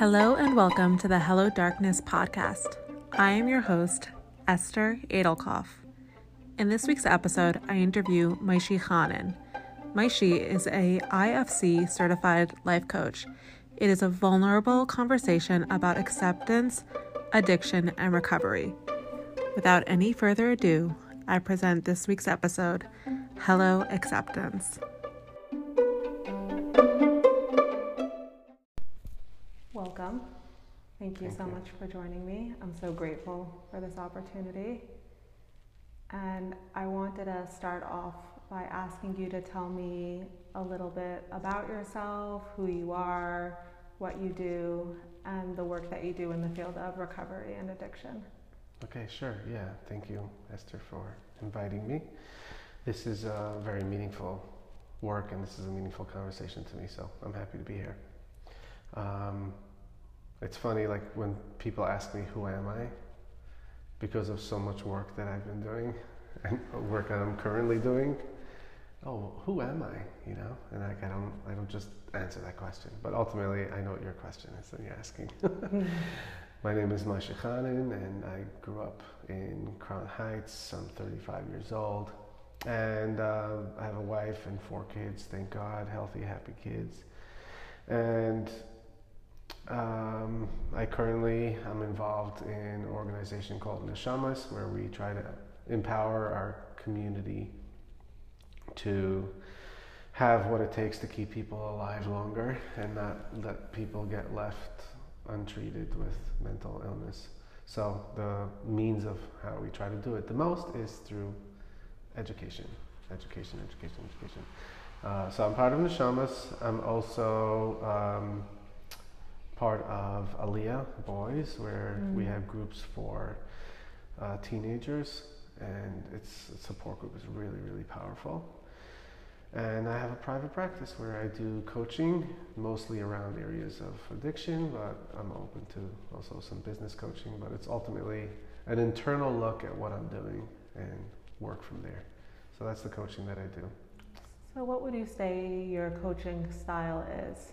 Hello and welcome to the Hello Darkness podcast. I am your host, Esther Adelkoff. In this week's episode, I interview Maishi Khanin. Maishi is a IFS certified life coach. It is a vulnerable conversation about acceptance, addiction, and recovery. Without any further ado, I present this week's episode, Hello Acceptance. Thank you Thank so you. much for joining me. I'm so grateful for this opportunity. And I wanted to start off by asking you to tell me a little bit about yourself, who you are, what you do, and the work that you do in the field of recovery and addiction. Okay, sure. Yeah, thank you, Esther, for inviting me. This is a very meaningful work and this is a meaningful conversation to me, so I'm happy to be here. Um, it's funny, like when people ask me, Who am I? because of so much work that I've been doing and work that I'm currently doing. Oh, who am I? You know, and like I don't, I don't just answer that question. But ultimately, I know what your question is that you're asking. My name is Moshe Khanin, and I grew up in Crown Heights. I'm 35 years old, and uh, I have a wife and four kids. Thank God, healthy, happy kids. And um, I currently am involved in an organization called Neshamas, where we try to empower our community to have what it takes to keep people alive longer and not let people get left untreated with mental illness. So the means of how we try to do it the most is through education, education, education, education. Uh, so I'm part of Neshamas. I'm also um, part of Aliyah Boys, where we Mm. have groups for uh, teenagers, and its support group is really, really powerful. And I have a private practice where I do coaching, mostly around areas of addiction, but I'm open to also some business coaching. But it's ultimately an internal look at what I'm doing and work from there. So that's the coaching that I do. So, what would you say your coaching style is?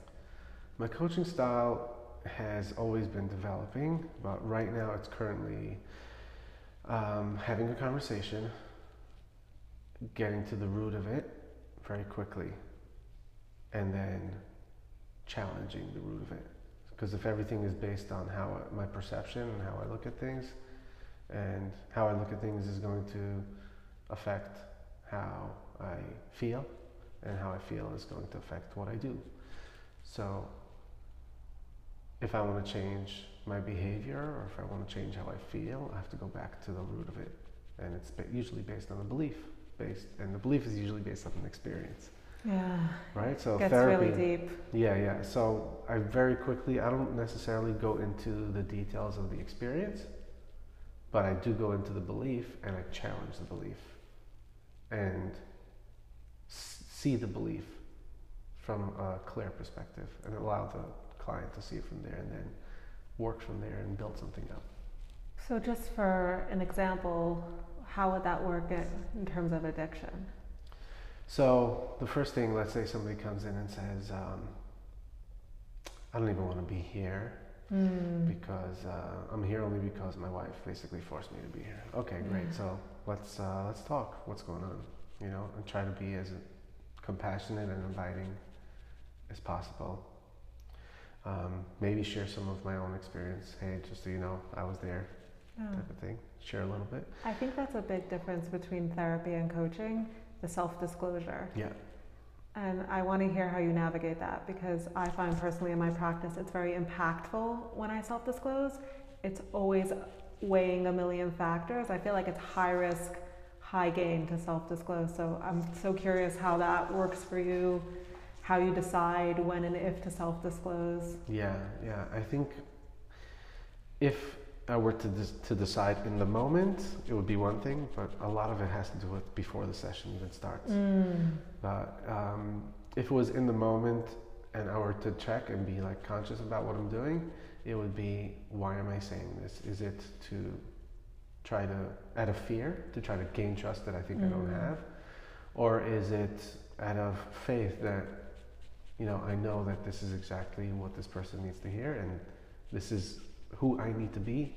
My coaching style has always been developing, but right now it's currently um, having a conversation, getting to the root of it very quickly, and then challenging the root of it. Because if everything is based on how my perception and how I look at things, and how I look at things is going to affect how I feel, and how I feel is going to affect what I do. So if I want to change my behavior or if I want to change how I feel, I have to go back to the root of it. And it's usually based on a belief based, and the belief is usually based on an experience, Yeah, right? So gets therapy, really deep. yeah, yeah. So I very quickly, I don't necessarily go into the details of the experience, but I do go into the belief and I challenge the belief and s- see the belief from a clear perspective and allow the client to see it from there and then work from there and build something up. So, just for an example, how would that work in, terms of addiction? So the first thing, let's say somebody comes in and says, um, I don't even want to be here. Mm. because uh, I'm here only because my wife basically forced me to be here. Okay, great. Yeah. So let's uh, let's talk. What's going on? You know, and try to be as compassionate and inviting as possible. Um, maybe share some of my own experience. Hey, just so you know, I was there, Yeah. type of thing. Share a little bit. I think that's a big difference between therapy and coaching the self disclosure. Yeah. And I want to hear how you navigate that because I find personally in my practice it's very impactful when I self disclose. It's always weighing a million factors. I feel like it's high risk, high gain to self disclose. So I'm so curious how that works for you, how you decide when and if to self disclose. Yeah, yeah. I think if I were to dis- to decide in the moment, it would be one thing, but a lot of it has to do with before the session even starts. But um, if it was in the moment and I were to check and be like conscious about what I'm doing, it would be why am I saying this? Is it to try to out of fear to try to gain trust that I think I don't Mm. have, or is it out of faith that you know I know that this is exactly what this person needs to hear and This is who I need to be,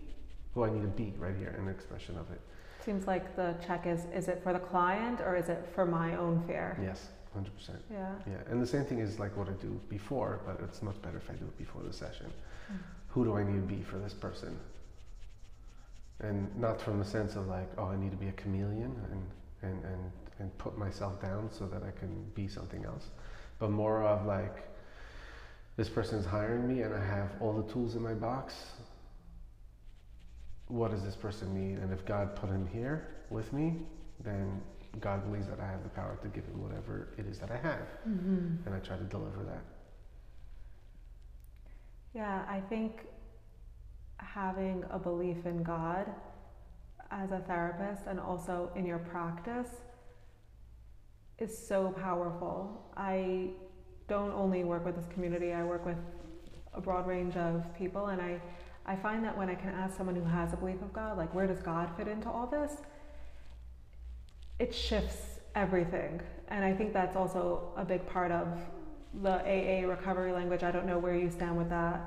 who I need to be right here, an expression of it. Seems like the check is is it for the client or is it for my own fear? Yes, 100%. Yeah. Yeah, and the same thing is like what I do before, but it's much better if I do it before the session. Mm. Who do I need to be for this person? And not from the sense of like, oh, I need to be a chameleon and, and, and, and put myself down so that I can be something else, but more of like, this person is hiring me and I have all the tools in my box. What does this person need? And if God put him here with me, then God believes that I have the power to give him whatever it is that I have. Mm-hmm. And I try to deliver that. Yeah, I think having a belief in God as a therapist and also in your practice is so powerful. I don't only work with this community, I work with a broad range of people, and I, I find that when I can ask someone who has a belief of God, like, where does God fit into all this? It shifts everything. And I think that's also a big part of the AA recovery language. I don't know where you stand with that,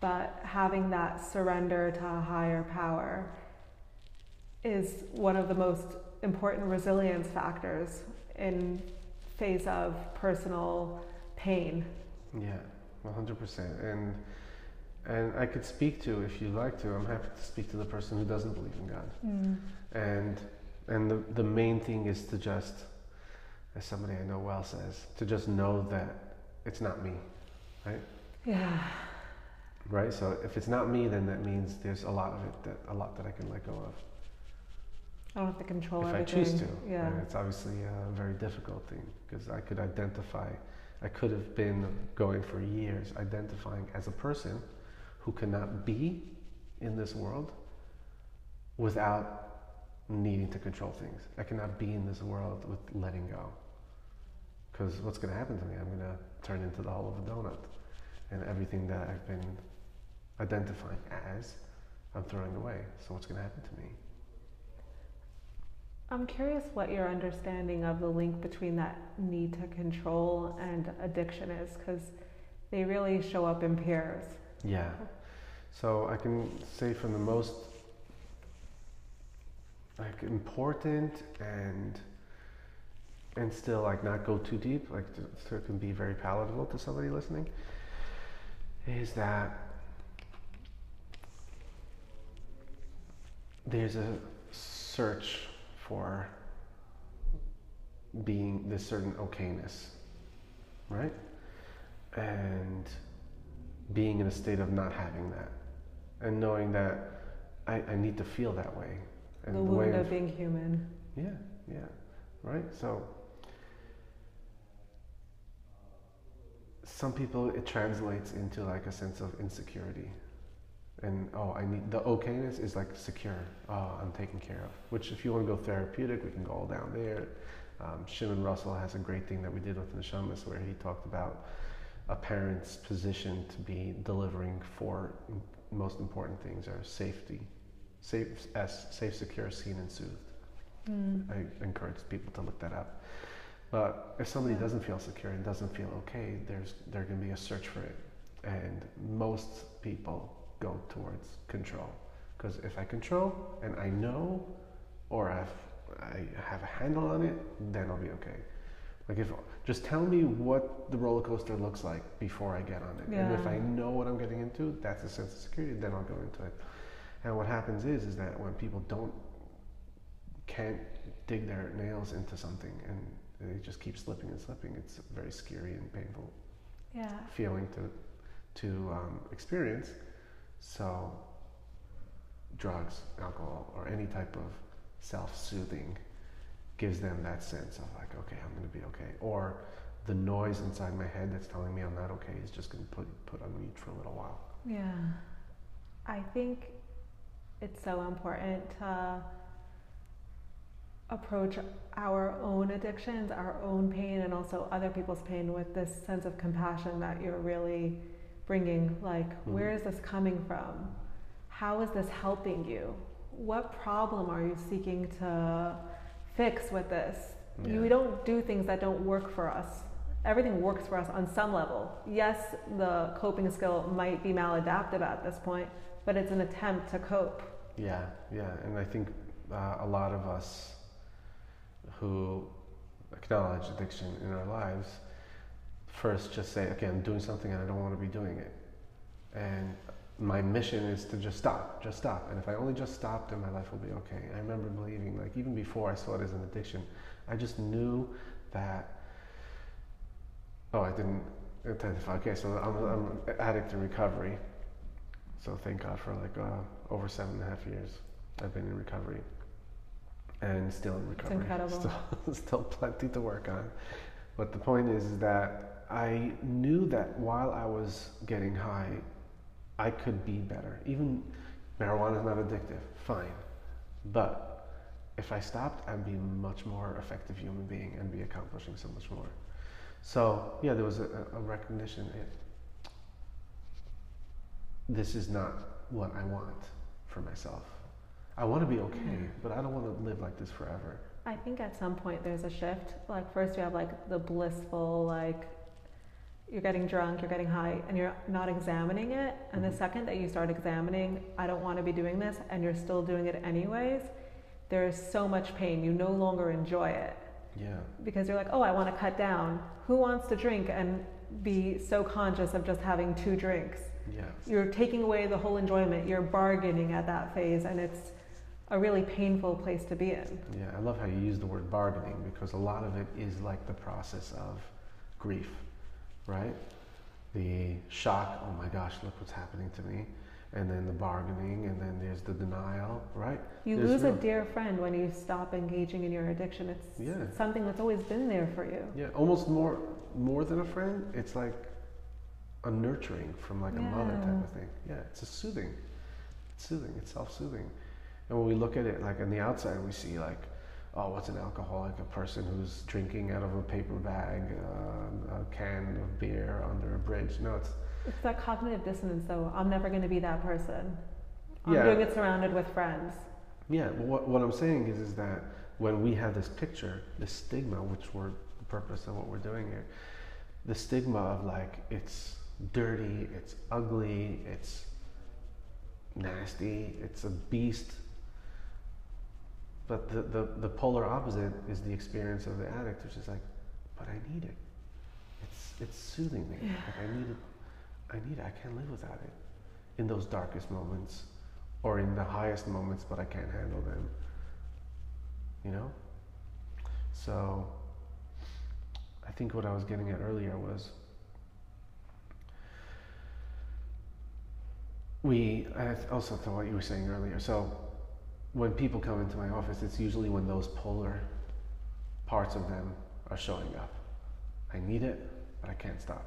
but having that surrender to a higher power is one of the most important resilience factors in face of personal pain. Yeah, 100%. And and I could speak to, if you'd like to, I'm happy to speak to the person who doesn't believe in God. Mm. And and the, the main thing is to just, as somebody I know well says, to just know that it's not me, right? Yeah. Right. So if it's not me, then that means there's a lot of it that a lot that I can let go of. I don't have to control if everything. I choose to. Yeah. And it's obviously a very difficult thing because I could identify. I could have been going for years identifying as a person who cannot be in this world without needing to control things. I cannot be in this world with letting go. Because what's going to happen to me? I'm going to turn into the hole of a donut. And everything that I've been identifying as, I'm throwing away. So what's going to happen to me? I'm curious what your understanding of the link between that need to control and addiction is because they really show up in pairs. Yeah. So I can say from the most like important and and still like not go too deep, like so it can be very palatable to somebody listening, is that there's a search for being this certain okayness, right? And being in a state of not having that, and knowing that I, I need to feel that way. And the way wound of being human. yeah, yeah, right. So some people it translates into like a sense of insecurity, and oh, I need the okayness is like secure. Oh, I'm taken care of. Which, if you want to go therapeutic, we can go all down there. Um, Shimon Russell has a great thing that we did with the Neshamas where he talked about a parent's position to be delivering four most important things are safety, safe, S, safe, secure, seen, and soothed. Mm. I encourage people to look that up. But if somebody Yeah. doesn't feel secure and doesn't feel okay, there's there can be a search for it, and most people go towards control. Because if I control and I know, or I've, I have a handle on it, then I'll be okay. Like if just tell me what the roller coaster looks like before I get on it, and if I know what I'm getting into, that's a sense of security. Then I'll go into it. And what happens is, is that when people don't can't dig their nails into something and they just keep slipping and slipping, it's a very scary and painful Yeah. feeling to to um, experience. So, drugs, alcohol, or any type of self-soothing gives them that sense of like, okay, I'm going to be okay. Or the noise inside my head that's telling me I'm not okay is just going to put put on mute for a little while. Yeah. I think it's so important to approach our own addictions, our own pain, and also other people's pain with this sense of compassion that you're really bringing. Like, Mhm. where is this coming from? How is this helping you? What problem are you seeking to fix with this? Yeah. We don't do things that don't work for us everything works for us on some level. Yes, the coping skill might be maladaptive at this point, but it's an attempt to cope. Yeah, yeah, and I think uh, a lot of us who acknowledge addiction in our lives first just say, okay, I'm doing something and I don't want to be doing it. And my mission is to just stop, just stop. And if I only just stop, then my life will be okay. I remember believing, like, even before I saw it as an addiction, I just knew that, oh, I didn't identify. Okay, so I'm, I'm an addict in recovery. So thank God for like uh, over seven and a half years I've been in recovery and still in recovery. It's incredible. Still, still plenty to work on. But the point is, is that I knew that while I was getting high, I could be better. Even marijuana is not addictive, fine. But if I stopped, I'd be a much more effective human being and be accomplishing so much more. So yeah, there was a, a recognition. It, this is not what I want for myself. I want to be okay, mm-hmm. but I don't want to live like this forever. I think at some point there's a shift. Like first you have like the blissful, like you're getting drunk, you're getting high, and you're not examining it. And the Mhm. second that you start examining, I don't want to be doing this, and you're still doing it anyways, there's so much pain. You no longer enjoy it Yeah, because you're like, oh, I want to cut down. Who wants to drink and be so conscious of just having two drinks? yeah, You're taking away the whole enjoyment. You're bargaining at that phase, and it's a really painful place to be in. yeah. I love how you use the word bargaining because a lot of it is like the process of grief, right? The shock, oh my gosh, look what's happening to me. And then the bargaining, and then there's the denial, right? You There's lose a dear friend when you stop engaging in your addiction. It's, Yeah. it's something that's always been there for you. Yeah, almost more more than a friend. It's like a nurturing from like a mother type of thing. Yeah, it's a soothing. It's soothing. It's self-soothing. And when we look at it like on the outside, we see like, oh, what's an alcoholic? A person who's drinking out of a paper bag, uh, a can of beer under a bridge. No, it's It's that cognitive dissonance, though. I'm never going to be that person. I'm Yeah. doing it surrounded with friends. yeah. What what I'm saying is is that when we have this picture, this stigma, which we're the purpose of what we're doing here, the stigma of like it's dirty, it's ugly, it's nasty, it's a beast. But the, the, the polar opposite is the experience of the addict, which is like, but I need it. It's it's soothing me. Like I need it I need it. I can't live without it. In those darkest moments or in the highest moments, but I can't handle them. You know? So I think what I was getting at earlier was we I also thought what you were saying earlier. So when people come into my office, it's usually when those polar parts of them are showing up. I need it, but I can't stop.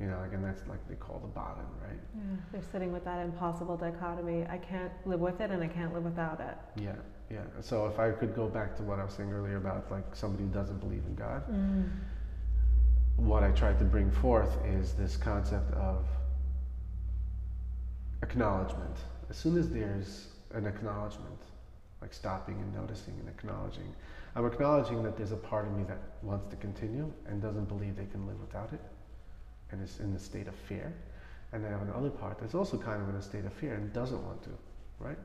You know, like, and that's like they call the bottom, right? Yeah. They're sitting with that impossible dichotomy. I can't live with it, and I can't live without it. Yeah, yeah. So if I could go back to what I was saying earlier about like somebody who doesn't believe in God, mm. what I tried to bring forth is this concept of acknowledgement. As soon as there's an acknowledgement, like stopping and noticing and acknowledging, I'm acknowledging that there's a part of me that wants to continue and doesn't believe they can live without it and is in a state of fear. And I have another part that's also kind of in a state of fear and doesn't want to, right?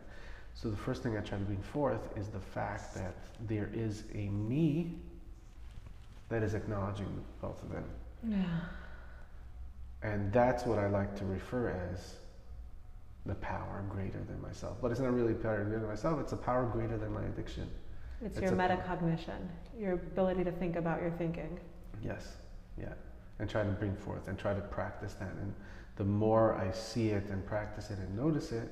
So the first thing I try to bring forth is the fact that there is a me that is acknowledging both of them. Yeah. And that's what I like to refer as the power greater than myself. But it's not really power greater than myself, it's a power greater than my addiction. It's It's your metacognition, your ability to think about your thinking. Yes, yeah. And try to bring forth and try to practice that. And the more I see it and practice it and notice it,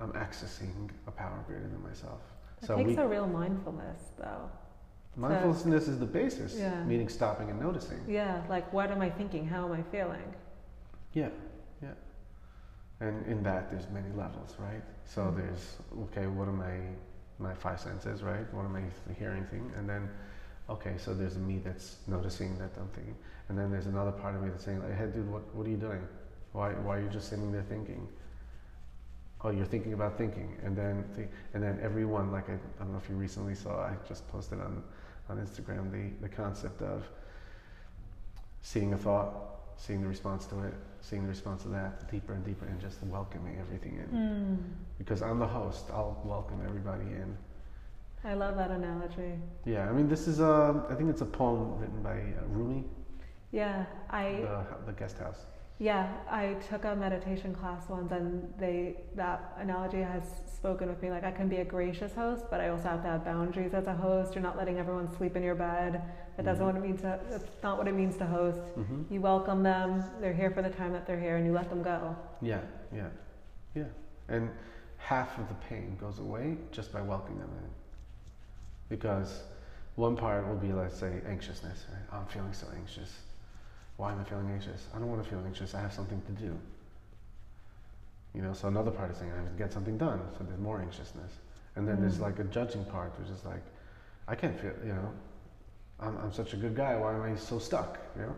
I'm accessing a power greater than myself. It So takes we, a real mindfulness, though. mindfulness is the basis, Yeah. meaning stopping and noticing. Yeah, like what am I thinking? How am I feeling? Yeah. And in that, there's many levels, right? So Mhm. there's okay, what are my my five senses, right? What am I hearing thing? And then, okay, so there's me that's noticing that I'm thinking, and then there's another part of me that's saying, like, hey, dude, what what are you doing? Why why are you just sitting there thinking? Oh, you're thinking about thinking, and then thi- and then everyone, like I, I don't know if you recently saw, I just posted on on Instagram the the concept of seeing a thought, seeing the response to it, seeing the response to that, deeper and deeper, and just welcoming everything in. Mm. Because I'm the host, I'll welcome everybody in. I love that analogy. Yeah, I mean, this is a, I think it's a poem written by uh, Rumi, Yeah, I the, the guest house. Yeah I took a meditation class once, and they that analogy has spoken with me. Like I can be a gracious host, but I also have to have boundaries as a host. You're not letting everyone sleep in your bed. That doesn't Mhm. what it means to. That's not what it means to host. hmm You welcome them. They're here for the time that they're here, and you let them go. Yeah, yeah, yeah. And half of the pain goes away just by welcoming them in. Because one part will be, let's say, anxiousness. Right? I'm feeling so anxious. Why am I feeling anxious? I don't want to feel anxious. I have something to do. You know, so another part is saying I have to get something done. So there's more anxiousness. And then there's Mm. like a judging part, which is like, I can't feel, you know, I'm, I'm such a good guy. Why am I so stuck? You know?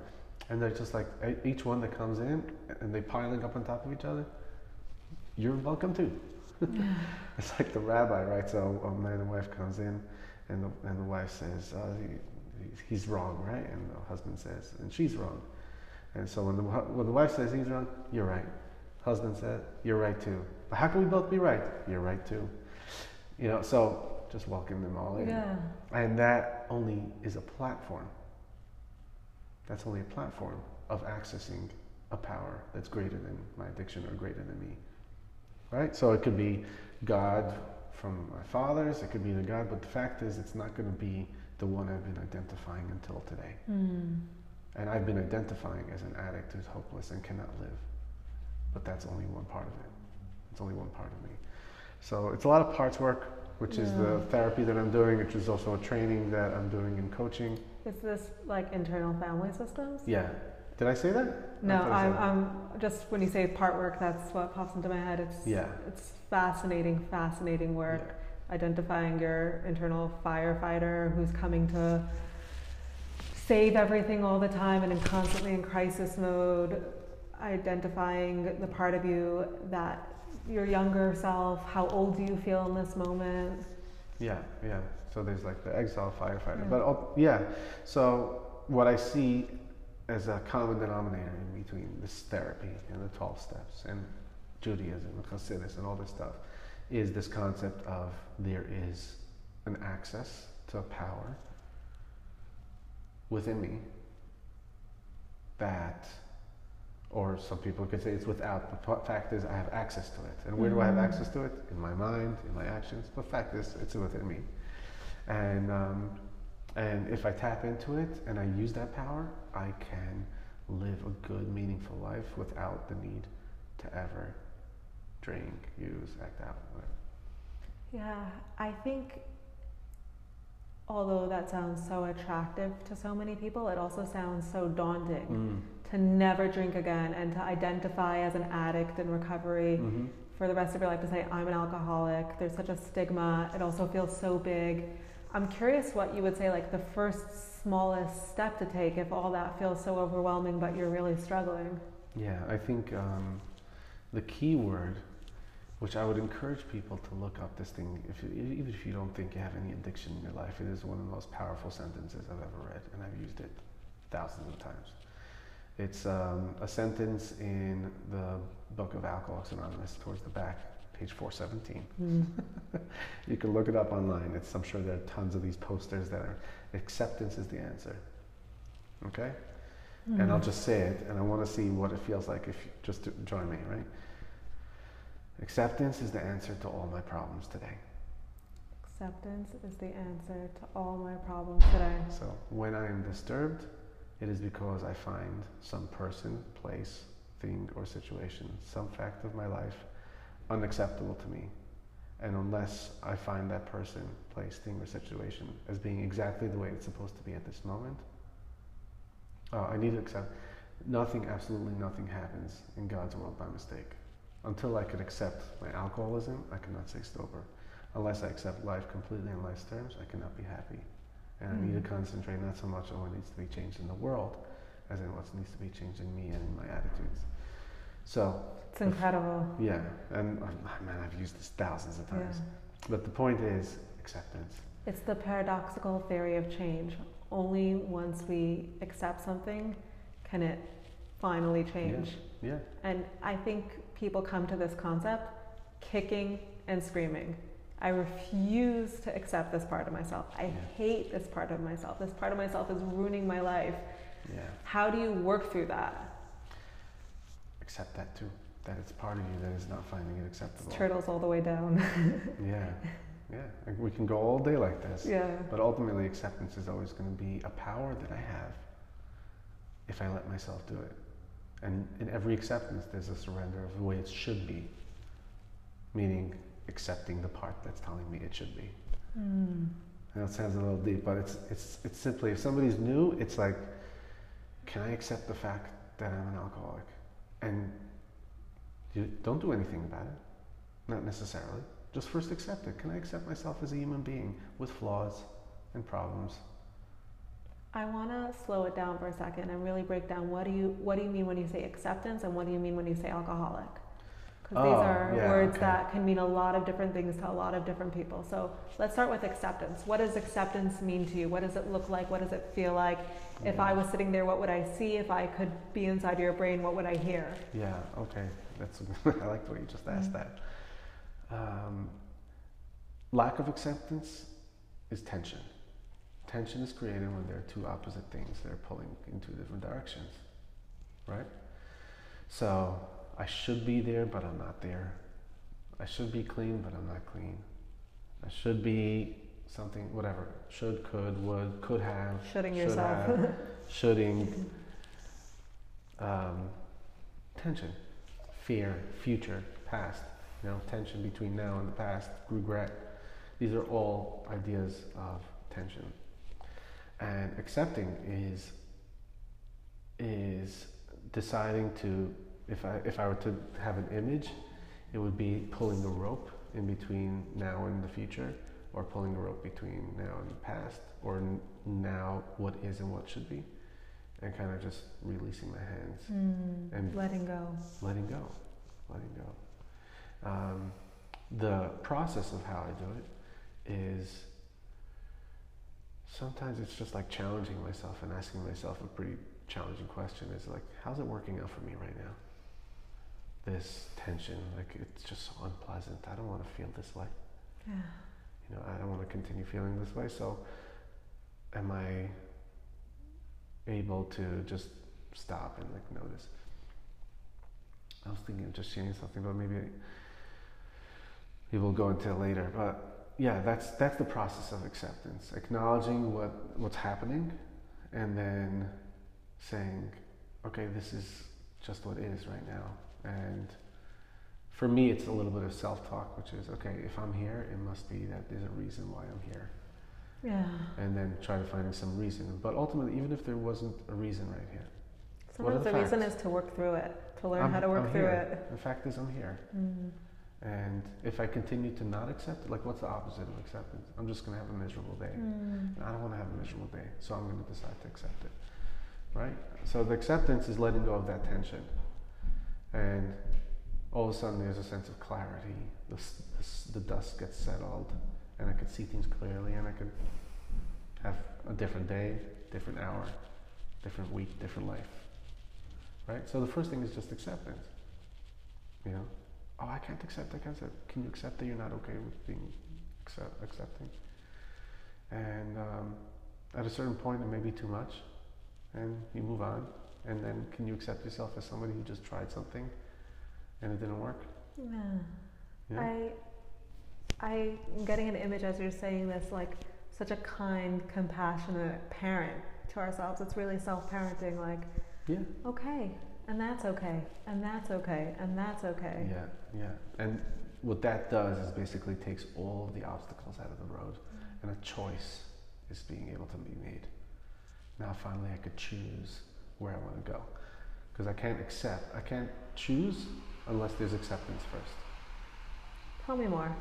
And they're just like, e- each one that comes in and they piling up on top of each other, you're welcome too. It's like the rabbi, right? So a man and wife comes in, and the, and the wife says, uh, he, he's wrong, right? And the husband says, and she's wrong. And so when the, when the wife says he's wrong, you're right. Husband said, you're right too. But how can we both be right? You're right too. You know, so just welcome them all in. Yeah. And that only is a platform. That's only a platform of accessing a power that's greater than my addiction or greater than me. Right? So it could be God from my fathers, it could be the God, but the fact is, it's not going to be the one I've been identifying until today. Mm. And I've been identifying as an addict who's hopeless and cannot live. But that's only one part of it. It's only one part of me. So it's a lot of parts work, which is the therapy that I'm doing, which is also a training that I'm doing in coaching. Is this like internal family systems? Yeah. Did I say that? No, I thought I I'm, I'm just when you say part work, that's what pops into my head. It's Yeah. it's fascinating, fascinating work. Identifying your internal firefighter who's coming to save everything all the time and in constantly in crisis mode. Identifying the part of you that your younger self. How old do you feel in this moment? Yeah, yeah. So there's like the exile firefighter. Yeah. But oh, yeah, so what I see as a common denominator in between this therapy and the 12 steps and Judaism and Hasidus and all this stuff is this concept of there is an access to power within me that, or some people could say it's without, The fact is I have access to it. And where do I have Mhm. access to it? In my mind, in my actions. But fact is, it's within me. And um, and if I tap into it and I use that power, I can live a good, meaningful life without the need to ever drink, use, act out. whatever. Yeah, I think although that sounds so attractive to so many people, it also sounds so daunting to never drink again and to identify as an addict in recovery hmm for the rest of your life to say, I'm an alcoholic. There's such a stigma. It also feels so big. I'm curious what you would say, like the first smallest step to take if all that feels so overwhelming, but you're really struggling. Yeah, I think um, the key word, which I would encourage people to look up this thing, if you, even if you don't think you have any addiction in your life, it is one of the most powerful sentences I've ever read, and I've used it thousands of times. It's um, a sentence in the book of Alcoholics Anonymous, towards the back, page 417. You can look it up online. It's, I'm sure there are tons of these posters that are acceptance is the answer. Okay? And I'll just say it, and I want to see what it feels like if you just to join me, right? Acceptance is the answer to all my problems today. Acceptance is the answer to all my problems today. So when I am disturbed, it is because I find some person, place, thing, or situation, some fact of my life unacceptable to me. And unless I find that person, place, thing, or situation as being exactly the way it's supposed to be at this moment, uh, I need to accept nothing, absolutely nothing happens in God's world by mistake. Until I can accept my alcoholism, I cannot stay sober. Unless I accept life completely in life's terms, I cannot be happy. And I need Mm. to concentrate not so much on what needs to be changed in the world as in what needs to be changed in me and in my attitudes. So, It's incredible. yeah, and uh, man, I've used this thousands of times. Yeah. times. But the point is acceptance. It's the paradoxical theory of change. Only once we accept something can it finally change? Yeah. And I think people come to this concept kicking and screaming. I refuse to accept this part of myself. I Yeah. hate this part of myself. This part of myself is ruining my life. Yeah. How do you work through that? Accept that too. That it's part of you that is not finding it acceptable. It's turtles all the way down. Yeah. Yeah. We can go all day like this. yeah. But ultimately, acceptance is always going to be a power that I have if I let myself do it. And in every acceptance, there's a surrender of the way it should be, meaning accepting the part that's telling me it should be. Mm. I know it sounds a little deep, but it's, it's, it's simply if somebody's new, it's like, can I accept the fact that I'm an alcoholic? And you don't do anything about it, not necessarily. Just first accept it. Can I accept myself as a human being with flaws and problems? I want to slow it down for a second and really break down what do you what do you mean when you say acceptance and what do you mean when you say alcoholic? Because Oh, these are yeah, words okay. that can mean a lot of different things to a lot of different people. So let's start with acceptance. What does acceptance mean to you? What does it look like? What does it feel like? If I was sitting there, what would I see? If I could be inside your brain, what would I hear? Yeah, okay. That's I like the way you just asked Mm. that. Um, lack of acceptance is tension. Tension is created when there are two opposite things that are pulling in two different directions, right? So I should be there, but I'm not there. I should be clean, but I'm not clean. I should be something, whatever. Should, could, would, could have, Shutting should yourself. have, shoulding, um, tension, fear, future, past, you know, tension between now and the past, regret. These are all ideas of tension. And accepting is is deciding to if I if I were to have an image, it would be pulling a rope in between now and the future, or pulling a rope between now and the past, or now what is and what should be, and kind of just releasing my hands Mm, and letting go. letting go, letting go. Um, the process of how I do it is sometimes it's just like challenging myself and asking myself a pretty challenging question is like, how's it working out for me right now? This tension, like it's just so unpleasant. I don't want to feel this way. Yeah. You know, I don't want to continue feeling this way. So, am I able to just stop and like notice? I was thinking of just sharing something, but maybe we will go into it later. But yeah, that's that's the process of acceptance, acknowledging what what's happening, and then saying, okay, this is just what is right now. And for me, it's a little bit of self-talk, which is okay. If I'm here, it must be that there's a reason why I'm here, Yeah. and then try to find some reason. But ultimately, even if there wasn't a reason right here, Sometimes the the reason is to work through it, to learn I'm- how to work I'm through here. it. the fact is, I'm here. Mm. And if I continue to not accept it, like what's the opposite of acceptance? I'm just going to have a miserable day. Mm. And I don't want to have a miserable day, so I'm going to decide to accept it. Right? So the acceptance is letting go of that tension. And all of a sudden there's a sense of clarity. The, the, the dust gets settled, and I could see things clearly, and I could have a different day, different hour, different week, different life. Right? So the first thing is just acceptance. You know? Oh, I can't accept, I can't accept. Can you accept that you're not okay with being accept, accepting? And um, at a certain point, it may be too much, and you move on. And then, can you accept yourself as somebody who just tried something and it didn't work? Yeah. Know? I, I'm getting an image as you're saying this, like such a kind, compassionate parent to ourselves. It's really self-parenting. Like, yeah, okay, and that's okay, and that's okay, and that's okay. yeah, yeah. And what that does is basically takes all the obstacles out of the road, and a choice is being able to be made. Now, finally, I could choose where I want to go, because I can't accept, I can't choose unless there's acceptance first. Tell me more.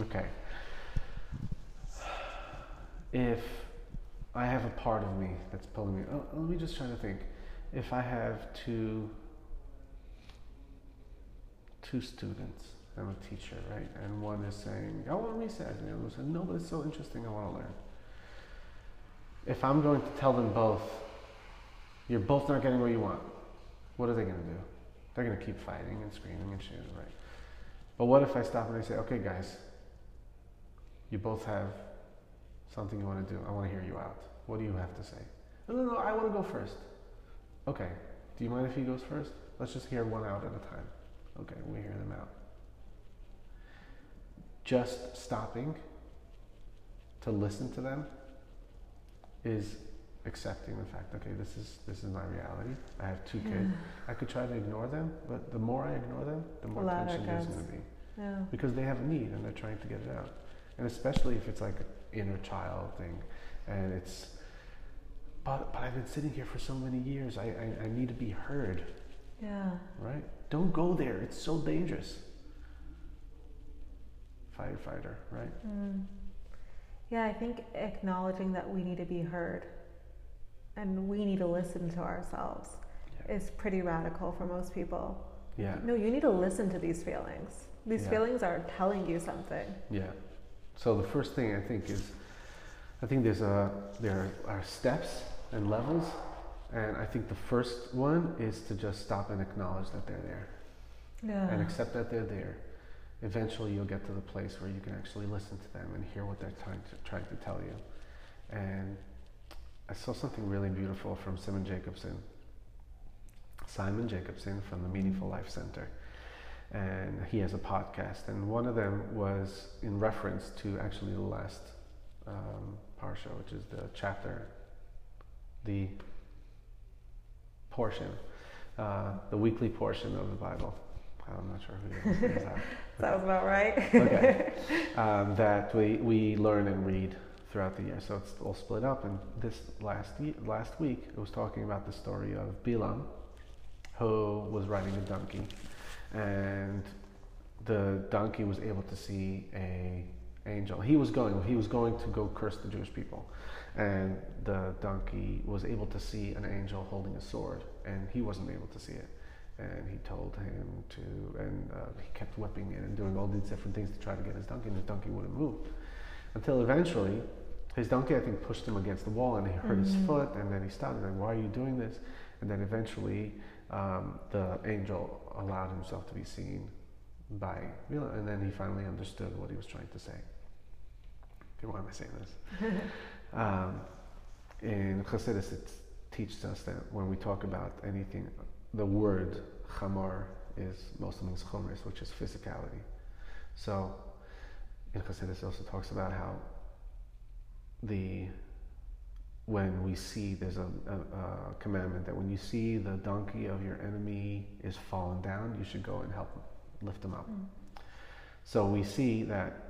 Okay. If I have a part of me that's pulling me, oh, let me just try to think. If I have two two students, I'm a teacher, right? And one is saying, I want to recess, and the other one says, No, but it's so interesting, I want to learn. If I'm going to tell them both, You're both not getting what you want. What are they going to do? They're going to keep fighting and screaming and shooting, right? But what if I stop and I say, okay, guys, you both have something you want to do. I want to hear you out. What do you have to say? No, no, no, I want to go first. Okay. Do you mind if he goes first? Let's just hear one out at a time. Okay, we hear them out. Just stopping to listen to them is accepting the fact, okay, this is this is my reality. I have two kids. I could try to ignore them, but the more I ignore them, the more tension there's going to be Yeah. because they have a need and they're trying to get it out. And especially if it's like an inner child thing, and it's, but but I've been sitting here for so many years. I I, I need to be heard, Yeah. right? Don't go there. It's so dangerous. Firefighter, right? Mm. Yeah, I think acknowledging that we need to be heard and we need to listen to ourselves Yeah. is pretty radical for most people. Yeah. No, you need to listen to these feelings. These Yeah. feelings are telling you something. Yeah. So the first thing I think is, I think there's a there are steps and levels, and I think the first one is to just stop and acknowledge that they're there. Yeah. and accept that they're there. Eventually, you'll get to the place where you can actually listen to them and hear what they're trying to, trying to tell you. And I saw something really beautiful from Simon Jacobson. Simon Jacobson from the Meaningful Life Center. And he has a podcast. And one of them was in reference to actually the last um, parsha, which is the chapter, the portion, uh, the weekly portion of the Bible. I'm not sure who it is. Sounds about right. okay. Um, that we, we learn and read throughout the year. So it's all split up. And this last ye- last week, it was talking about the story of Bilam, who was riding a donkey, and the donkey was able to see a angel. He was going. He was going to go curse the Jewish people, and the donkey was able to see an angel holding a sword, and he wasn't able to see it and he told him to, and uh, he kept whipping it and doing all these different things to try to get his donkey, and his donkey wouldn't move. Until eventually, his donkey, I think, pushed him against the wall, and he hurt his Mhm. foot, and then he stopped, and like, why are you doing this? And then eventually, um, the angel allowed himself to be seen by Mila, and then he finally understood what he was trying to say. Okay, why am I saying this? um, in Chassidus, it teaches us that when we talk about anything, the word chamor is also means chomris, which is physicality. So in Chassidus, it also talks about how the when we see there's a, a, a commandment that when you see the donkey of your enemy is fallen down, you should go and help him, lift him up. So we see that.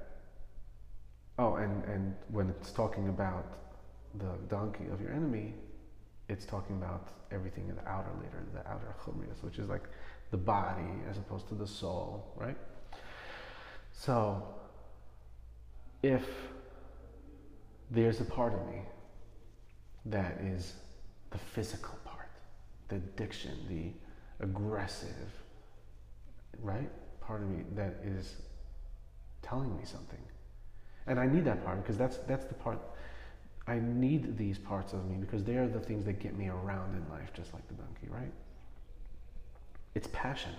Oh, and and when it's talking about the donkey of your enemy, it's talking about everything in the outer later, the outer chumrias, which is like the body as opposed to the soul, right? So, if there's a part of me that is the physical part, the addiction, the aggressive, right? Part of me that is telling me something. And I need that part because that's that's the part I need these parts of me because they are the things that get me around in life, just like the donkey, right? It's passion,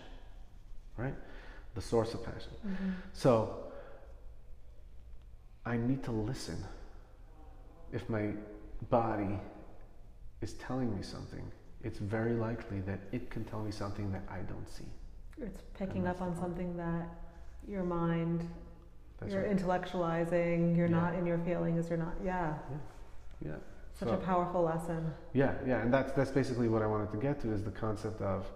right? The source of passion. Mhm. So I need to listen. If my body is telling me something, it's very likely that it can tell me something that I don't see. It's picking up on something that your mind, That's you're right. intellectualizing, you're Yeah. not in your feelings, you're not, yeah. Yeah. Such So- a powerful lesson. Yeah, yeah, and that's that's basically what I wanted to get to is the concept of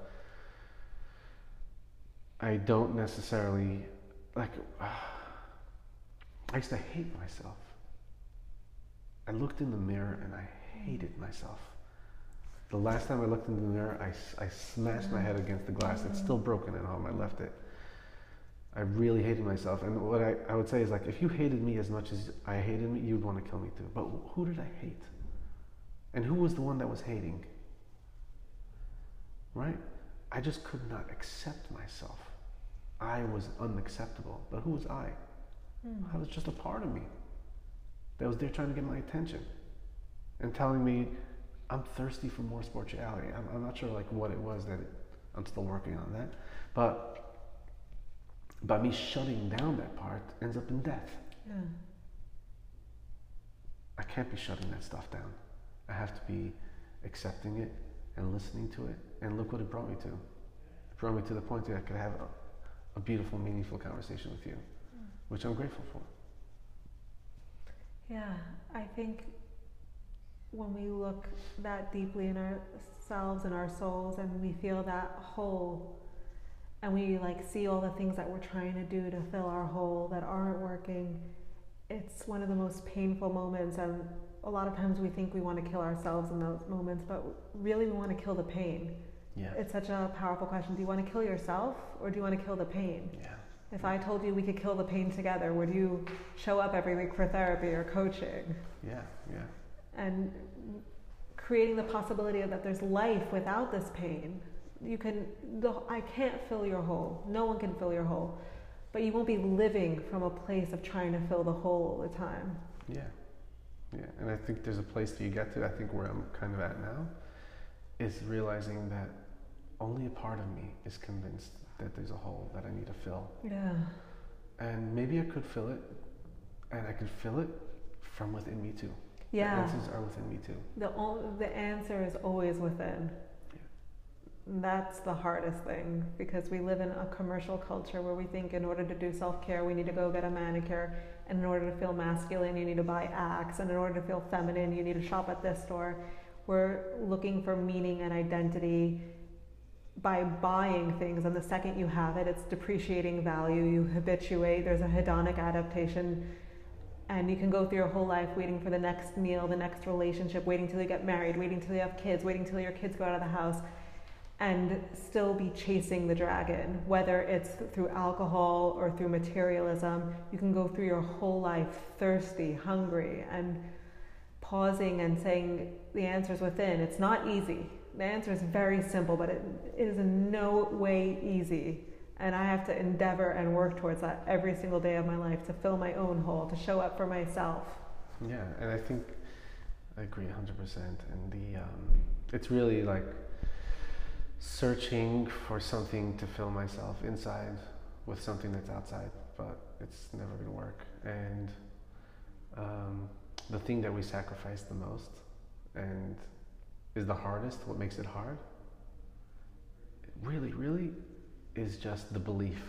I don't necessarily like I used to hate myself. I looked in the mirror and I hated myself. The last time I looked in the mirror, I, I smashed my mm. head against the glass. It's still broken at home. I left it. I really hated myself. And what I, I would say is like, if you hated me as much as I hated me, you'd want to kill me too. But who did I hate? And who was the one that was hating? Right? I just could not accept myself. I was unacceptable. But who was I? Hmm. I was just a part of me that was there trying to get my attention and telling me I'm thirsty for more spirituality. I'm, I'm not sure like what it was that it, I'm still working on that, but by me shutting down that part ends up in death. Yeah. I can't be shutting that stuff down. I have to be accepting it and listening to it. And look what it brought me to. It brought me to the point that I could have a, a beautiful, meaningful conversation with you, hmm. which I'm grateful for. Yeah, I think when we look that deeply in ourselves and our souls and we feel that hole and we like see all the things that we're trying to do to fill our hole that aren't working, it's one of the most painful moments and a lot of times we think we want to kill ourselves in those moments, but really we want to kill the pain. Yeah. It's such a powerful question. Do you want to kill yourself or do you want to kill the pain? Yeah. If I told you we could kill the pain together, would you show up every week for therapy or coaching? Yeah. Yeah. And creating the possibility of that there's life without this pain. You can, the, I can't fill your hole. No one can fill your hole. But you won't be living from a place of trying to fill the hole all the time. Yeah. Yeah. And I think there's a place that you get to, I think where I'm kind of at now, is realizing that only a part of me is convinced that there's a hole that I need to fill. Yeah. And maybe I could fill it, and I could fill it from within me too. Yeah. The answers are within me too. The, the answer is always within. That's the hardest thing because we live in a commercial culture where we think in order to do self care, we need to go get a manicure. And in order to feel masculine, you need to buy Axe. And in order to feel feminine, you need to shop at this store. We're looking for meaning and identity by buying things. And the second you have it, it's depreciating value. You habituate, there's a hedonic adaptation and you can go through your whole life waiting for the next meal, the next relationship, waiting till you get married, waiting till you have kids, waiting till your kids go out of the house, and still be chasing the dragon. Whether it's through alcohol or through materialism, you can go through your whole life thirsty, hungry, and pausing and saying the answer is within. It's not easy. The answer is very simple, but it, it is in no way easy. And I have to endeavor and work towards that every single day of my life to fill my own hole, to show up for myself. Yeah, and I think I agree 100%. And the um, it's really like searching for something to fill myself inside with something that's outside, but it's never going to work. And um, the thing that we sacrifice the most and is the hardest, what makes it hard, really, really is just the belief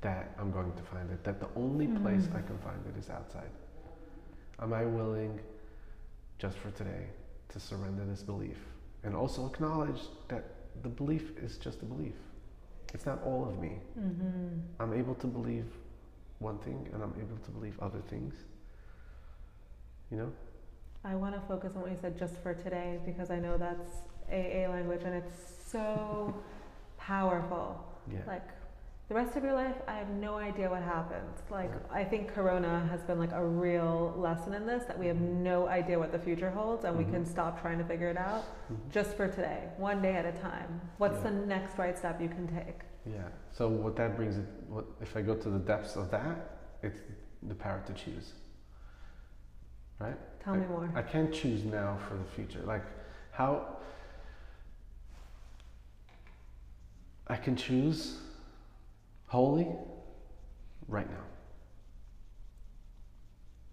that I'm going to find it, that the only place Mm. I can find it is outside. Am I willing, just for today, to surrender this belief and also acknowledge that the belief is just a belief? It's not all of me. Mm-hmm. I'm able to believe one thing and I'm able to believe other things. You know? I want to focus on what you said just for today because I know that's AA language and it's so powerful. Yeah. Like the rest of your life, I have no idea what happens. Like I think Corona has been like a real lesson in this that we have no idea what the future holds and we Mhm. can stop trying to figure it out Mhm. just for today, one day at a time. What's Yeah. the next right step you can take? Yeah. So what that brings it, what if I go to the depths of that, it's the power to choose. Right? Tell me more. I can't choose now for the future. Like how I can choose wholly right now.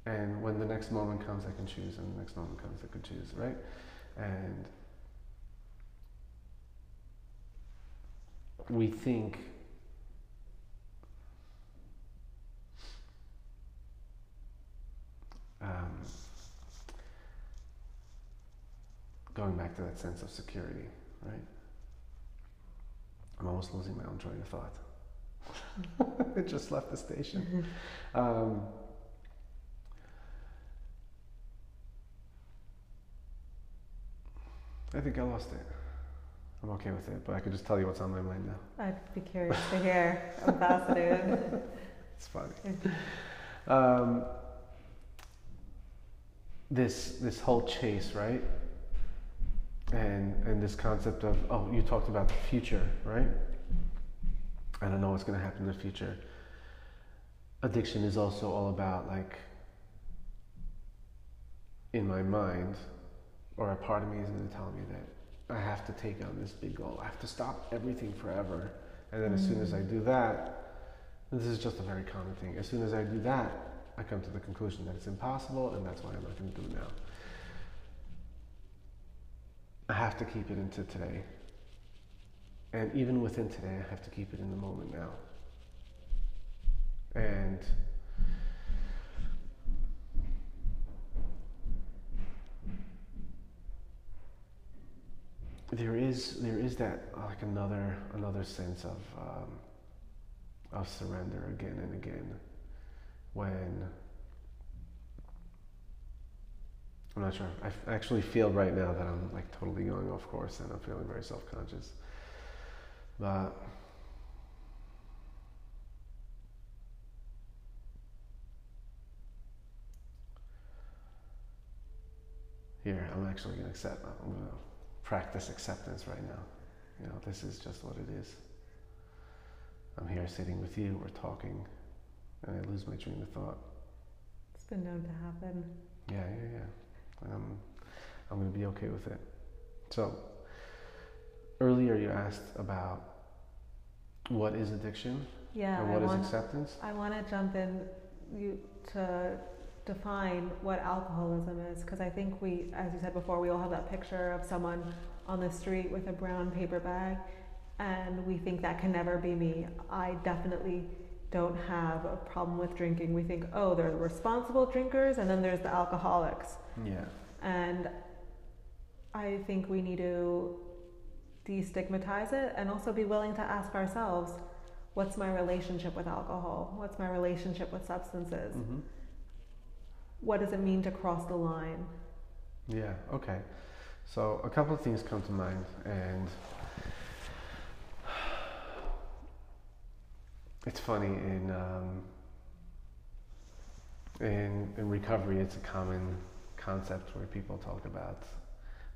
And when the next moment comes, I can choose, and the next moment comes, I can choose, right? And we think um, going back to that sense of security, right? I'm almost losing my own train of thought. it just left the station. Um, I think I lost it. I'm okay with it, but I could just tell you what's on my mind now. I'd be curious to hear. I'm fascinated. It's funny. Um, this this whole chase, right? And and this concept of oh, you talked about the future, right? I don't know what's going to happen in the future. Addiction is also all about like in my mind or a part of me is going to tell me that I have to take on this big goal. I have to stop everything forever. And then as soon as I do that, this is just a very common thing. As soon as I do that, I come to the conclusion that it's impossible, and that's why I'm not going to do it now. I have to keep it into today. And even within today, I have to keep it in the moment now. And there is there is that like another another sense of um, of surrender again and again when I'm not sure. I actually feel right now that I'm like totally going off course and I'm feeling very self conscious. But here, I'm actually going to accept. I'm going to practice acceptance right now. You know, this is just what it is. I'm here sitting with you, we're talking, and I lose my train of thought. It's been known to happen. Yeah, yeah, yeah. And I'm, I'm going to be okay with it. So, earlier you asked about what is addiction Yeah, and I what is want, acceptance. I want to jump in you to define what alcoholism is because I think we, as you said before, we all have that picture of someone on the street with a brown paper bag, and we think that can never be me. I definitely don't have a problem with drinking. We think, oh, there are the responsible drinkers, and then there's the alcoholics. Yeah, And I think we need to destigmatize it and also be willing to ask ourselves what's my relationship with alcohol? What's my relationship with substances? hmm What does it mean to cross the line? yeah. Okay. So a couple of things come to mind, and it's funny in um, in in recovery. It's a common concept where people talk about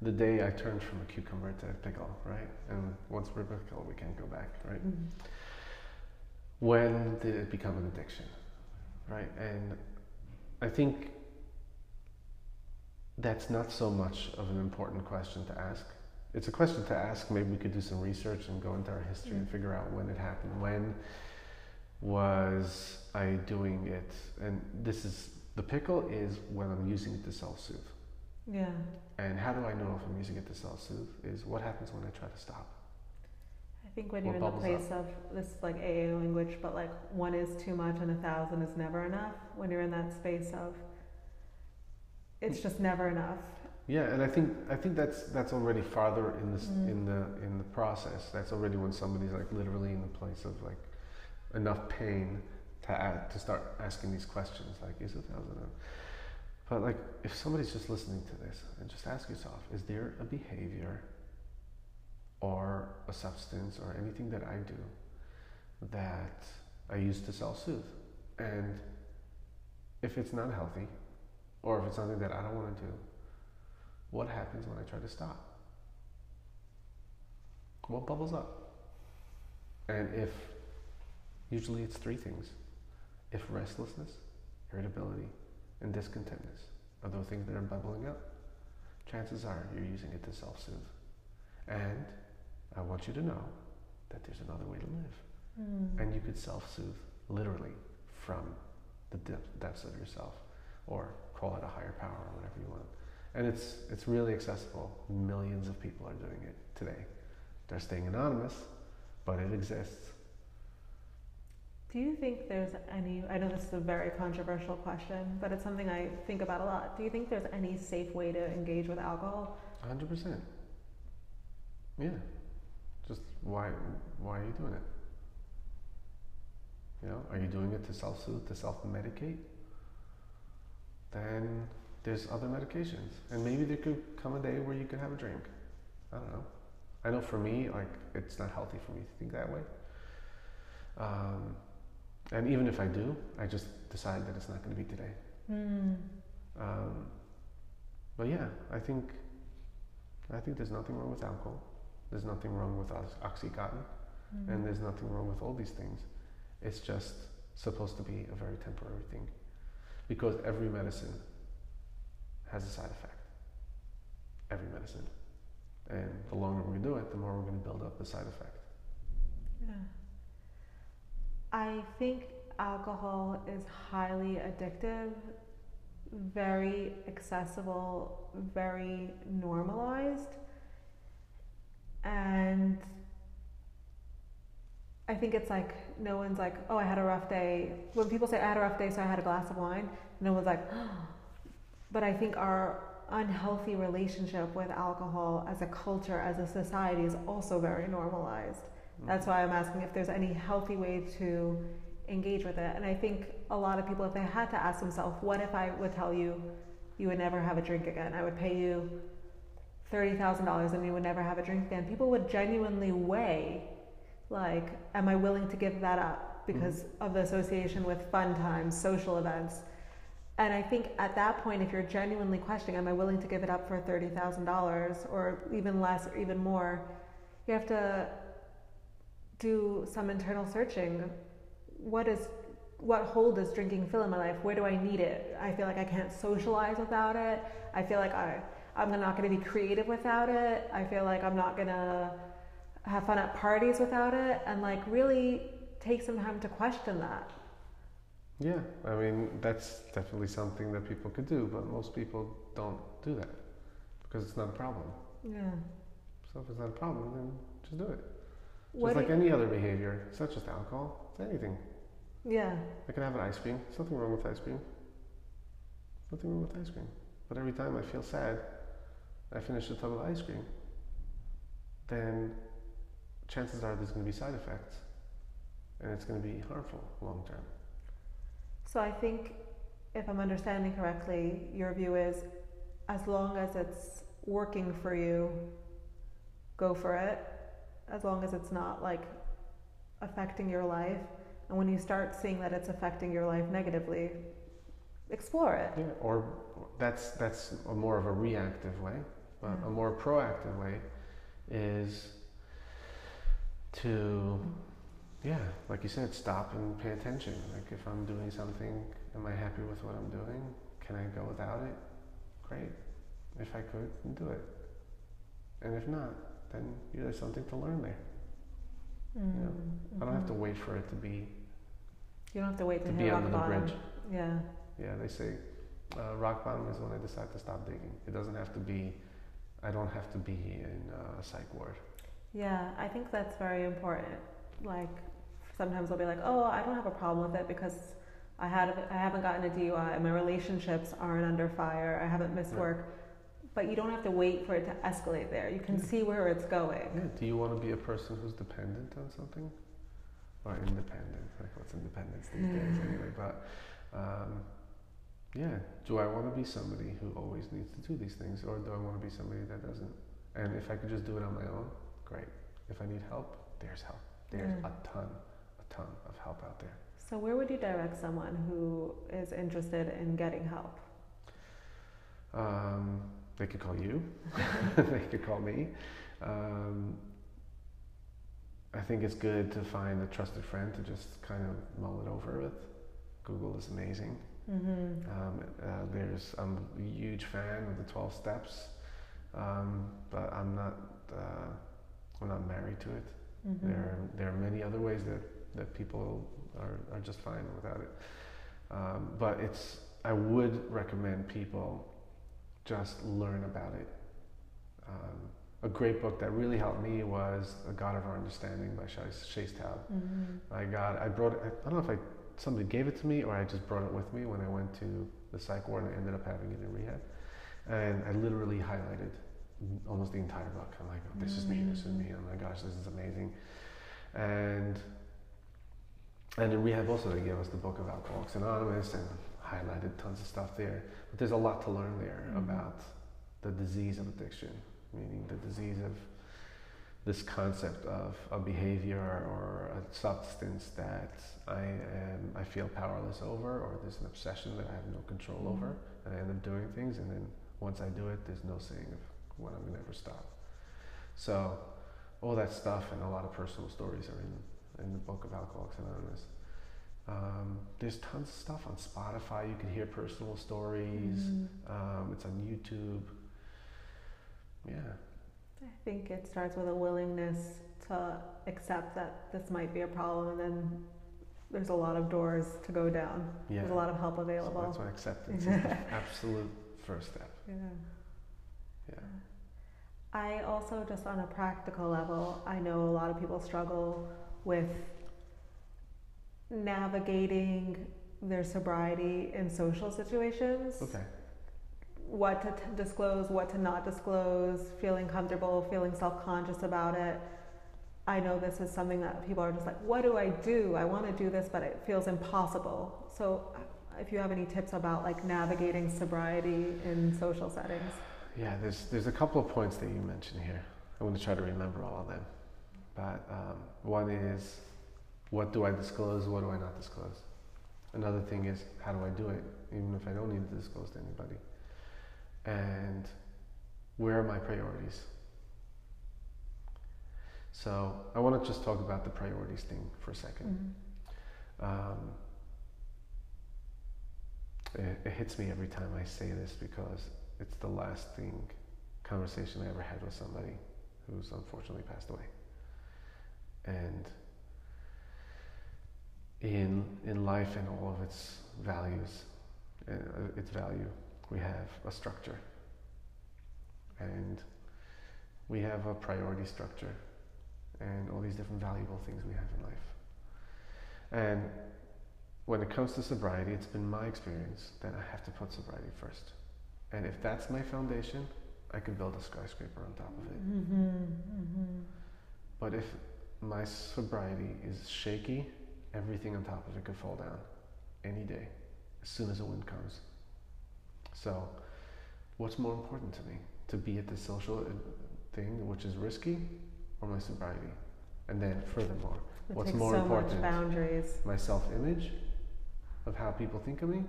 the day I turned from a cucumber to a pickle, right? And once we're pickle, we can't go back, right? when did it become an addiction right? And i think that's not so much of an important question to ask. It's a question to ask. Maybe we could do some research and go into our history and Mm. figure out when it happened. When was i doing it? And this is the pickle is when i'm using it to self-soothe Yeah. and how do i know if i'm using it to self-soothe is what happens when i try to stop I think when What you're in the place of this like AA language, but like one is too much and a thousand is never enough, when you're in that space of it's just never enough. Yeah, and I think I think that's that's already farther in this Mm. in the in the process. That's already when somebody's like literally in the place of like enough pain to add, to start asking these questions like is it thousand enough? But like if somebody's just listening to this and just ask yourself, is there a behavior or a substance or anything that I do that I use to self-soothe? And if it's not healthy, or if it's something that I don't want to do, what happens when I try to stop? What bubbles up? And if, usually it's three things. If restlessness, irritability, and discontentness are those things that are bubbling up, chances are you're using it to self soothe. And I want you to know that there's another way to live. Mm. And you could self soothe literally from the depth, depths of yourself, or call it a higher power or whatever you want. And it's, it's really accessible. Millions of people are doing it today. They're staying anonymous, but it exists. Do you think there's any, I know this is a very controversial question, but it's something I think about a lot. Do you think there's any safe way to engage with alcohol? 100%. Yeah. Just why, why are you doing it? You know, are you doing it to self soothe, to self medicate? Then there's other medications. And maybe there could come a day where you could have a drink. I don't know. I know for me, like, it's not healthy for me to think that way. Um, and even if I do, I just decide that it's not going to be today. Mm. Um, but yeah, I think I think there's nothing wrong with alcohol. There's nothing wrong with ox- oxycontin, Mm. and there's nothing wrong with all these things. It's just supposed to be a very temporary thing, because every medicine has a side effect. every medicine. And the longer we do it, the more we're going to build up the side effect. Yeah. I think alcohol is highly addictive, very accessible, very normalized. And I think it's like no one's like, oh, I had a rough day. When people say I had a rough day, so I had a glass of wine, no one's like, oh. but I think our unhealthy relationship with alcohol as a culture, as a society, is also very normalized. That's why I'm asking if there's any healthy way to engage with it. And I think a lot of people, if they had to ask themselves, what if I would tell you you would never have a drink again? I would pay you $30,000 and you would never have a drink again. People would genuinely weigh like, am I willing to give that up because mm-hmm. of the association with fun times, social events? And I think at that point, if you're genuinely questioning, am I willing to give it up for $30,000 or even less or even more, you have to do some internal searching. What is what hold does drinking fill in my life? Where do I need it? I feel like I can't socialize without it. I feel like I I'm not going to be creative without it. I feel like I'm not going to have fun at parties without it and like really take some time to question that. Yeah, I mean, that's definitely something that people could do, but most people don't do that because it's not a problem. Yeah. So if it's not a problem, then just do it. Just like any other behavior. It's not just alcohol, it's anything. Yeah. I can have an ice cream. There's nothing wrong with ice cream. Nothing wrong with ice cream. But every time I feel sad, I finish a tub of ice cream, then chances are there's going to be side effects and it's going to be harmful long term. So I think, if I'm understanding correctly, your view is as long as it's working for you, go for it. As long as it's not like affecting your life. And when you start seeing that it's affecting your life negatively, explore it. Yeah, or that's that's a more of a reactive way. But yeah. a mm-hmm. more proactive way is to yeah like you said stop and pay attention like if i'm doing something am i happy with what i'm doing can i go without it great if i could do it and if not then there's something to learn there mm-hmm. you know mm-hmm. i don't have to mm-hmm. wait for it to be you don't have to wait to, to be under the bridge yeah yeah they say uh, rock bottom is when i decide to stop digging it doesn't have to be i don't have to be in a psych ward yeah, I think that's very important. Like sometimes I'll be like, oh, I don't have a problem with it because I had I haven't gotten a DUI, my relationships aren't under fire, I haven't missed right. work. But you don't have to wait for it to escalate there. You can yeah. see where it's going. Yeah. Do you want to be a person who's dependent on something, or independent? Like what's independence these days, anyway? But um, yeah, do I want to be somebody who always needs to do these things, or do I want to be somebody that doesn't? And if I could just do it on my own, great. If I need help, there's help. There's mm. a ton, a ton of help out there. So, where would you direct someone who is interested in getting help? Um, they could call you. they could call me. Um, I think it's good to find a trusted friend to just kind of mull it over with. Google is amazing. Mm-hmm. Um, uh, there's I'm a huge fan of the 12 steps, um, but I'm not. Uh, we're not married to it. Mm-hmm. There, there are many other ways that, that people are, are just fine without it. Um, but it's, I would recommend people just learn about it. Um, a great book that really helped me was A God of Our Understanding by Shais Taub. Mm-hmm. I got, I brought it, I don't know if I, somebody gave it to me or I just brought it with me when I went to the psych ward and I ended up having it in rehab. And I literally highlighted almost the entire book. I'm like, oh, this is me, this is me. Oh my gosh, this is amazing. And and in rehab also they gave us the book of Alcoholics Anonymous and highlighted tons of stuff there. There's a lot to learn there mm-hmm. about the disease of addiction, meaning the disease of this concept of a behavior or a substance that I am I feel powerless over or there's an obsession that I have no control mm-hmm. over and I end up doing things and then once I do it there's no saying of when I'm gonna ever stop. So all that stuff and a lot of personal stories are in in the book of Alcoholics Anonymous. Um, there's tons of stuff on Spotify. You can hear personal stories. Mm-hmm. Um, it's on YouTube. Yeah. I think it starts with a willingness to accept that this might be a problem, and then there's a lot of doors to go down. Yeah. There's a lot of help So available. that's why acceptance is the absolute first step. yeah. Yeah. I also, just on a practical level, I know a lot of people struggle with navigating their sobriety in social situations. Okay. What to t- disclose, what to not disclose, feeling comfortable, feeling self conscious about it. I know this is something that people are just like, what do I do? I want to do this, but it feels impossible. So, uh, if you have any tips about like navigating sobriety in social settings. Yeah, there's there's a couple of points that you mentioned here. I'm going to try to remember all of them. But um, one is, what do I disclose? What do I not disclose? Another thing is, how do I do it, even if I don't need to disclose to anybody? And where are my priorities? So I want to just talk about the priorities thing for a 2nd Um, it, it hits me every time I say this because it's the last thing conversation I ever had with somebody who's unfortunately passed away. And in in life and all of its values, uh, its value, we have a structure, and we have a priority structure, and all these different valuable things we have in life. And when it comes to sobriety, it's been my experience that I have to put sobriety first. And if that's my foundation, I can build a skyscraper on top of it. Mm-hmm. Mm-hmm. But if my sobriety is shaky, everything on top of it could fall down any day, as soon as the wind comes. So, what's more important to me? To be at the social uh, thing, which is risky, or my sobriety? And then, furthermore, It What's more so important? boundaries. my self image of how people think of me,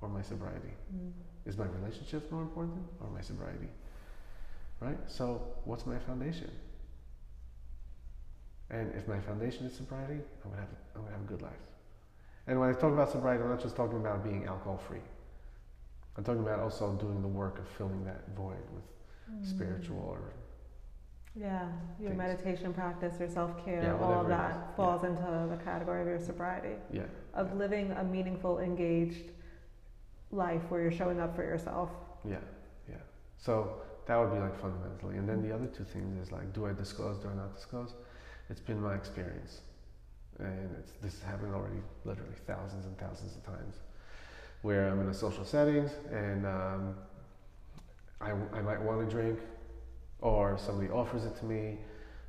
or my sobriety? Mm. Is my relationships more important or my sobriety? Right? So, what's my foundation? And if my foundation is sobriety, I'm gonna have I'm gonna have a good life. And when I talk about sobriety, I'm not just talking about being alcohol free. I'm talking about also doing the work of filling that void with mm. spiritual or Yeah, your things. meditation practice, your self care, Yeah, all of that falls into the category of your sobriety, yeah, of yeah, living a meaningful, engaged life where you're showing up for yourself. yeah, yeah. So that would be like fundamentally. And then the other two things is like, do I disclose? Do I not disclose? It's been my experience, and it's this has happened already, literally thousands and thousands of times, where I'm in a social settings and um, I, I might want to drink, or somebody offers it to me,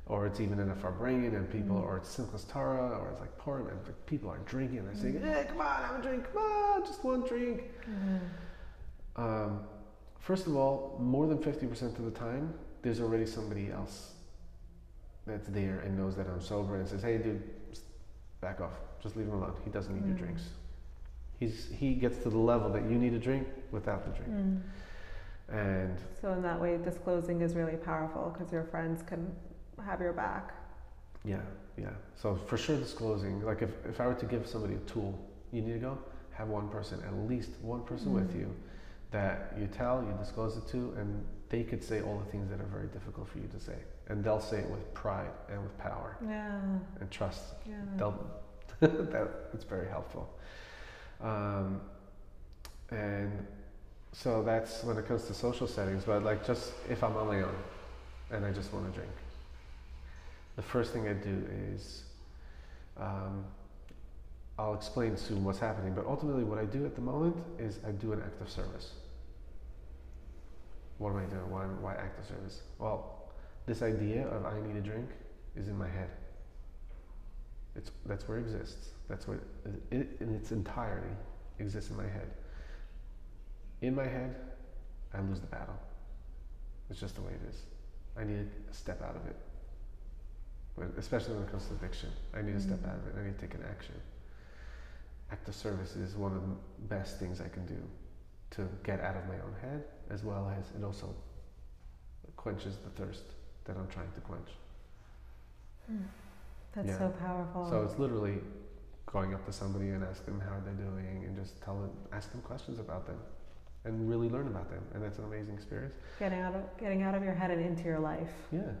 or it's even in a Farbrengen and people, Mm. or it's Simchas Torah, or it's like Purim, and like people are drinking, and they're saying, Mm. "Hey, come on, have a drink, come on, just one drink." Um, first of all, more than 50% of the time, there's already somebody else that's there and knows that I'm sober and says, hey, dude, back off. Just leave him alone. He doesn't need your Mm. drinks. He's, he gets to the level that you need a drink without the drink. Mm. And So in that way, disclosing is really powerful because your friends can have your back. yeah, yeah. So for sure, disclosing, like if, if I were to give somebody a tool, you need to go, have one person, at least one person with Mm. you that you tell, you disclose it to, and they could say all the things that are very difficult for you to say. And they'll say it with pride and with power Yeah, and trust. yeah. They'll, that, it's very helpful. Um, and so that's when it comes to social settings, but like just if I'm on my own and I just want to drink, the first thing I do is um, I'll explain soon what's happening, but ultimately what I do at the moment is I do an act of service. What am I doing? Why, why act of service? Well, this idea of I need a drink is in my head. It's, that's where it exists. That's where it, it, in its entirety exists in my head. In my head, I lose the battle. It's just the way it is. I need to step out of it. When, especially when it comes to addiction, I need to step mm-hmm. out of it. I need to take an action. Act of service is one of the best things I can do to get out of my own head, as well as it also quenches the thirst that I'm trying to quench. Hmm. That's Yeah. so powerful. So it's literally going up to somebody and ask them how they're doing, and just tell them, ask them questions about them, and really learn about them. And it's an amazing experience. Getting out of getting out of your head and into your life. Yeah.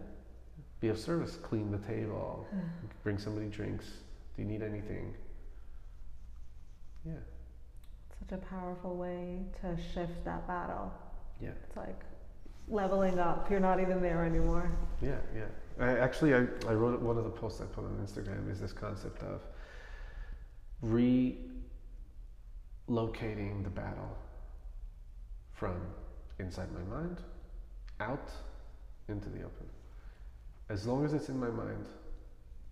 Be of service. Clean the table. Hmm. bring somebody drinks. Do you need anything? Yeah. Such a powerful way to shift that battle. Yeah. It's like leveling up. You're not even there anymore. Yeah, yeah. I, actually, I, I wrote one of the posts I put on Instagram is this concept of relocating the battle from inside my mind out into the open. As long as it's in my mind,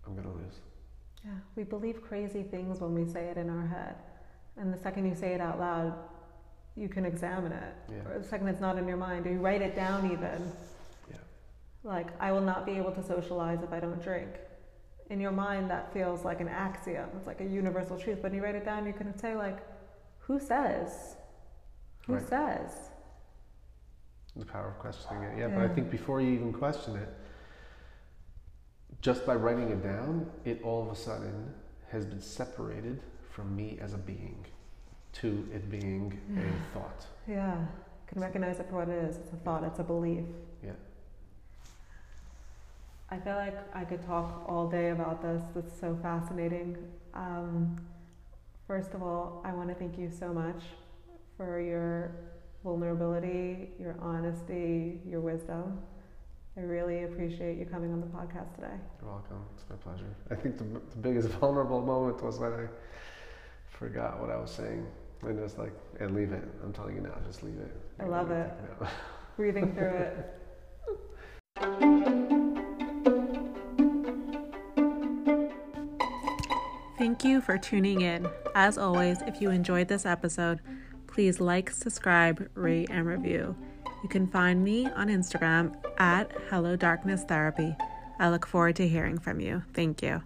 I'm going to lose. Yeah, we believe crazy things when we say it in our head. And the second you say it out loud, you can examine it. Yeah. Or the second it's not in your mind, or you write it down even. Yeah. Like, I will not be able to socialize if I don't drink. In your mind, that feels like an axiom. It's like a universal truth. But when you write it down, you can say, like, who says? Who Right. says? The power of questioning it. Yeah, but I think before you even question it, just by writing it down, it all of a sudden has been separated from me as a being to it being Yeah. a thought. Yeah, can recognize it for what it is. It's a thought, it's a belief. Yeah. I feel like I could talk all day about this. It's so fascinating. Um, first of all, I want to thank you so much for your vulnerability, your honesty, your wisdom. I really appreciate you coming on the podcast today. You're welcome. It's my pleasure. I think the, the biggest vulnerable moment was when I forgot what I was saying. And just like, and leave it. I'm telling you now, just leave it. I love it. Breathing through it. Thank you for tuning in. As always, if you enjoyed this episode, please like, subscribe, rate, and review. You can find me on Instagram at Hello Darkness Therapy. I look forward to hearing from you. Thank you.